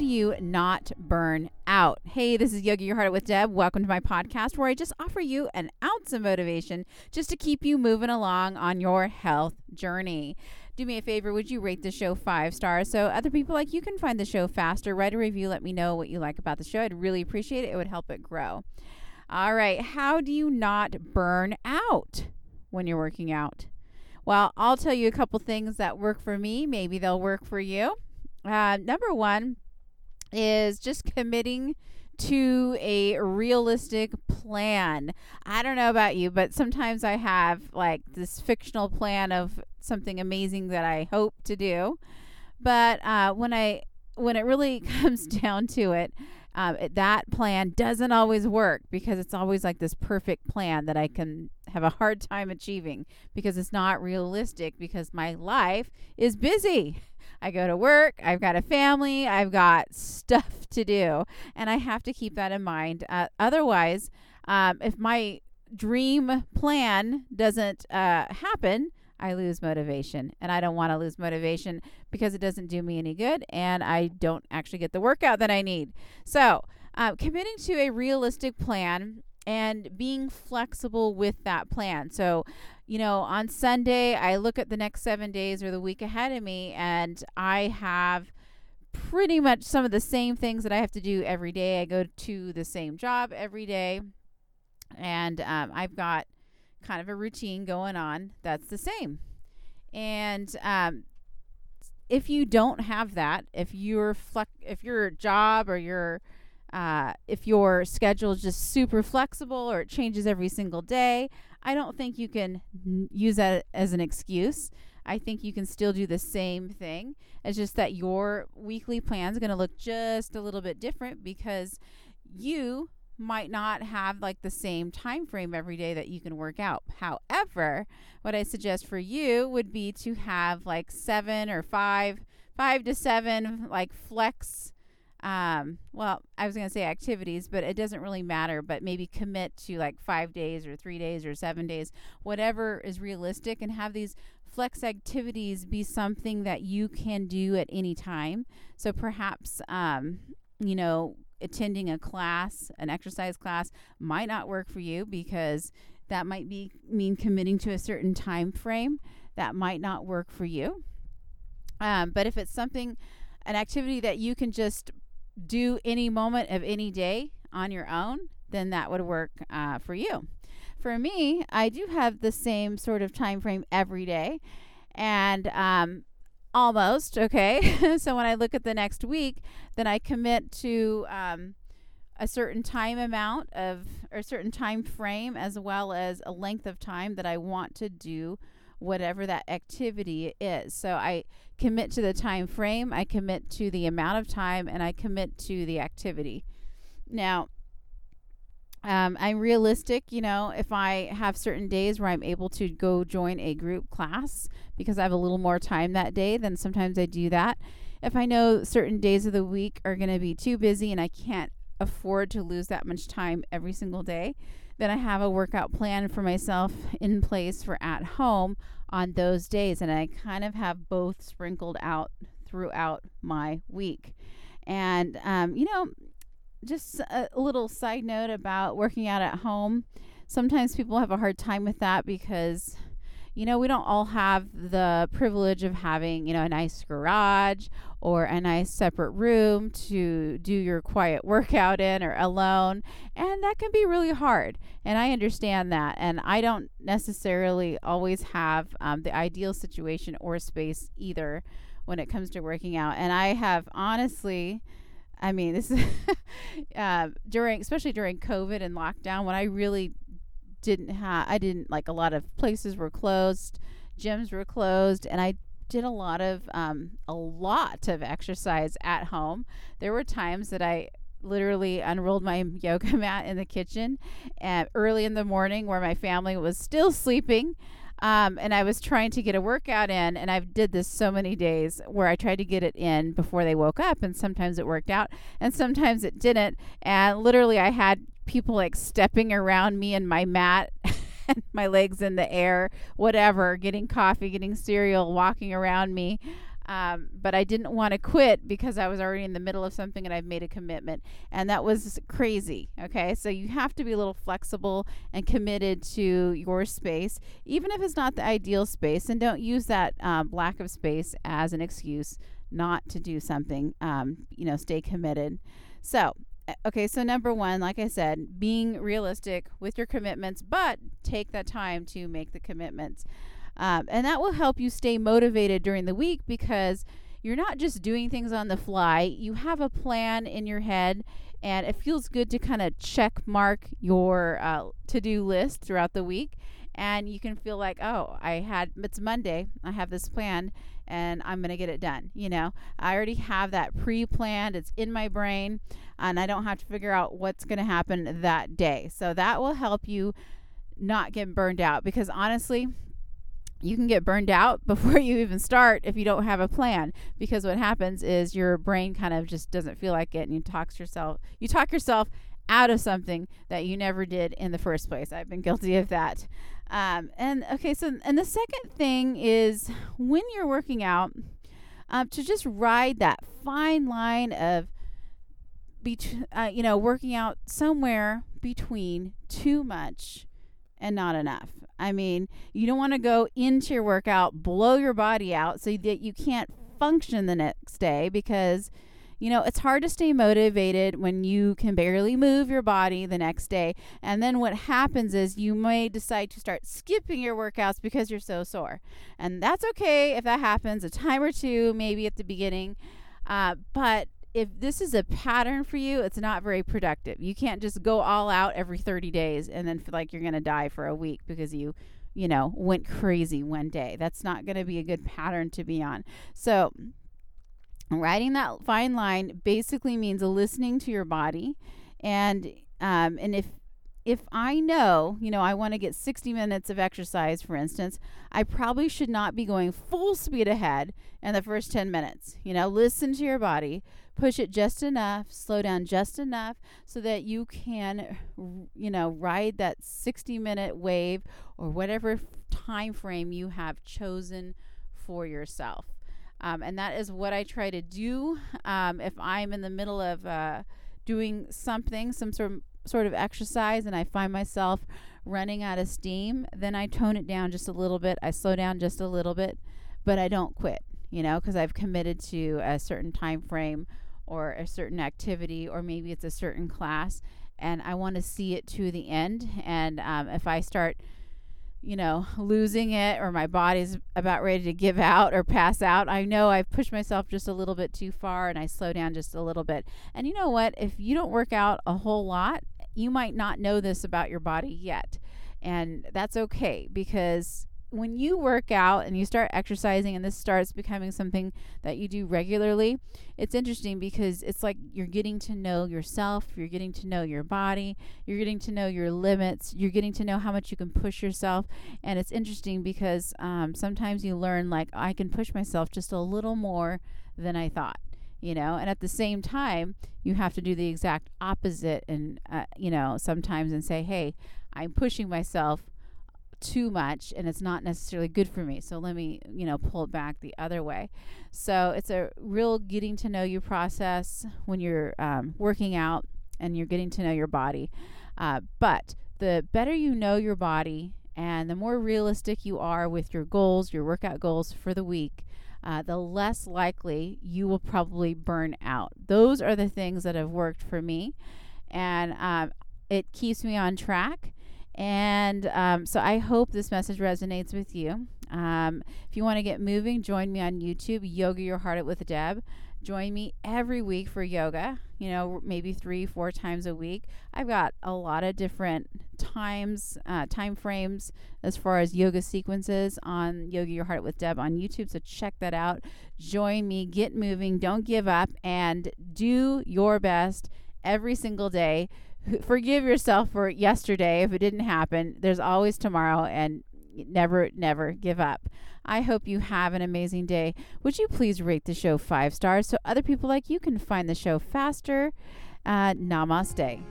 do you not burn out? Hey, this is Yoga Your Heart with Deb. Welcome to my podcast where I just offer you an ounce of motivation just to keep you moving along on your health journey. Do me a favor, would you rate the show five stars so other people like you can find the show faster? Write a review, let me know what you like about the show. I'd really appreciate it. It would help it grow. All right, how do you not burn out when you're working out? Well, I'll tell you a couple things that work for me. Maybe they'll work for you. Uh, number one is just committing to a realistic plan. I don't know about you, but sometimes I have like this fictional plan of something amazing that I hope to do. But uh, when I when it really comes down to it, um, it, that plan doesn't always work because it's always like this perfect plan that I can have a hard time achieving because it's not realistic because my life is busy. I go to work, I've got a family, I've got stuff to do, and I have to keep that in mind. Uh, otherwise, um, if my dream plan doesn't uh, happen, I lose motivation. And I don't want to lose motivation because it doesn't do me any good and I don't actually get the workout that I need. So, uh, committing to a realistic plan and being flexible with that plan. So, you know, on Sunday, I look at the next seven days or the week ahead of me, and I have pretty much some of the same things that I have to do every day. I go to the same job every day, and um, I've got kind of a routine going on that's the same. And um, if you don't have that, if your flex, if your job or your uh, if your schedule is just super flexible or it changes every single day, I don't think you can use that as an excuse. I think you can still do the same thing. It's just that your weekly plan is going to look just a little bit different because you might not have like the same time frame every day that you can work out. However, what I suggest for you would be to have like 7 or 5 5 to 7 like flex um, well, I was going to say activities, but it doesn't really matter, but maybe commit to like five days or three days or seven days, whatever is realistic, and have these flex activities be something that you can do at any time. So perhaps, um, you know, attending a class, an exercise class, might not work for you because that might be mean committing to a certain time frame. That might not work for you. Um, but if it's something, an activity that you can just do any moment of any day on your own, then that would work uh, for you. For me, I do have the same sort of time frame every day, and um, almost okay. so when I look at the next week, then I commit to um, a certain time amount of or a certain time frame as well as a length of time that I want to do whatever that activity is. So I commit to the time frame, I commit to the amount of time, and I commit to the activity. Now, um, I'm realistic, you know, if I have certain days where I'm able to go join a group class because I have a little more time that day, then sometimes I do that. If I know certain days of the week are going to be too busy and I can't afford to lose that much time every single day, then I have a workout plan for myself in place for at home on those days. And I kind of have both sprinkled out throughout my week. And, um, you know, just a little side note about working out at home. Sometimes people have a hard time with that because you know, we don't all have the privilege of having, you know, a nice garage or a nice separate room to do your quiet workout in or alone. And that can be really hard. And I understand that. And I don't necessarily always have um, the ideal situation or space either when it comes to working out. And I have honestly, I mean, this is uh, during, especially during COVID and lockdown, when I really didn't have I didn't like a lot of places were closed, gyms were closed, and I did a lot of um, a lot of exercise at home. There were times that I literally unrolled my yoga mat in the kitchen at early in the morning where my family was still sleeping. Um, and I was trying to get a workout in, and I've did this so many days where I tried to get it in before they woke up, and sometimes it worked out, and sometimes it didn't. And literally, I had people like stepping around me and my mat and my legs in the air, whatever, getting coffee, getting cereal, walking around me. Um, but I didn't want to quit because I was already in the middle of something and I've made a commitment. And that was crazy. Okay. So you have to be a little flexible and committed to your space, even if it's not the ideal space. And don't use that um, lack of space as an excuse not to do something. Um, you know, stay committed. So, okay, so number one, like I said, being realistic with your commitments, but take that time to make the commitments. Um, and that will help you stay motivated during the week because you're not just doing things on the fly. You have a plan in your head, and it feels good to kind of check mark your uh, to do list throughout the week. And you can feel like, oh, I had, it's Monday, I have this plan, and I'm going to get it done. You know, I already have that pre planned, it's in my brain, and I don't have to figure out what's going to happen that day. So that will help you not get burned out because honestly, you can get burned out before you even start if you don't have a plan because what happens is your brain kind of just doesn't feel like it and you talk yourself you talk yourself out of something that you never did in the first place i've been guilty of that um, and okay so and the second thing is when you're working out um, to just ride that fine line of bet- uh, you know working out somewhere between too much and not enough. I mean, you don't want to go into your workout, blow your body out so that you can't function the next day because you know, it's hard to stay motivated when you can barely move your body the next day. And then what happens is you may decide to start skipping your workouts because you're so sore. And that's okay if that happens a time or two, maybe at the beginning. Uh, but if this is a pattern for you, it's not very productive. You can't just go all out every 30 days and then feel like you're going to die for a week because you, you know, went crazy one day. That's not going to be a good pattern to be on. So, writing that fine line basically means listening to your body and um, and if if I know, you know, I want to get 60 minutes of exercise, for instance, I probably should not be going full speed ahead in the first 10 minutes. You know, listen to your body, push it just enough, slow down just enough so that you can, you know, ride that 60 minute wave or whatever time frame you have chosen for yourself. Um, and that is what I try to do um, if I'm in the middle of uh, doing something, some sort of sort of exercise and I find myself running out of steam, then I tone it down just a little bit. I slow down just a little bit, but I don't quit, you know, because I've committed to a certain time frame or a certain activity, or maybe it's a certain class, and I want to see it to the end. And um, if I start you know, losing it or my body's about ready to give out or pass out, I know I've pushed myself just a little bit too far and I slow down just a little bit. And you know what? If you don't work out a whole lot, you might not know this about your body yet. And that's okay because when you work out and you start exercising and this starts becoming something that you do regularly, it's interesting because it's like you're getting to know yourself, you're getting to know your body, you're getting to know your limits, you're getting to know how much you can push yourself. And it's interesting because um, sometimes you learn, like, I can push myself just a little more than I thought. You know, and at the same time, you have to do the exact opposite, and uh, you know, sometimes and say, "Hey, I'm pushing myself too much and it's not necessarily good for me. So let me, you know, pull it back the other way. So it's a real getting to know you process when you're um, working out and you're getting to know your body. Uh, but the better you know your body and the more realistic you are with your goals, your workout goals for the week, uh, the less likely you will probably burn out. Those are the things that have worked for me. And um, it keeps me on track and um, so I hope this message resonates with you. Um, if you want to get moving, join me on YouTube, Yoga Your Heart Out with Deb. Join me every week for yoga, you know, maybe three, four times a week. I've got a lot of different times, uh, time frames as far as yoga sequences on Yoga Your Heart with Deb on YouTube. So check that out. Join me, get moving, don't give up, and do your best every single day forgive yourself for yesterday if it didn't happen. There's always tomorrow and never, never give up. I hope you have an amazing day. Would you please rate the show five stars so other people like you can find the show faster? Uh, namaste.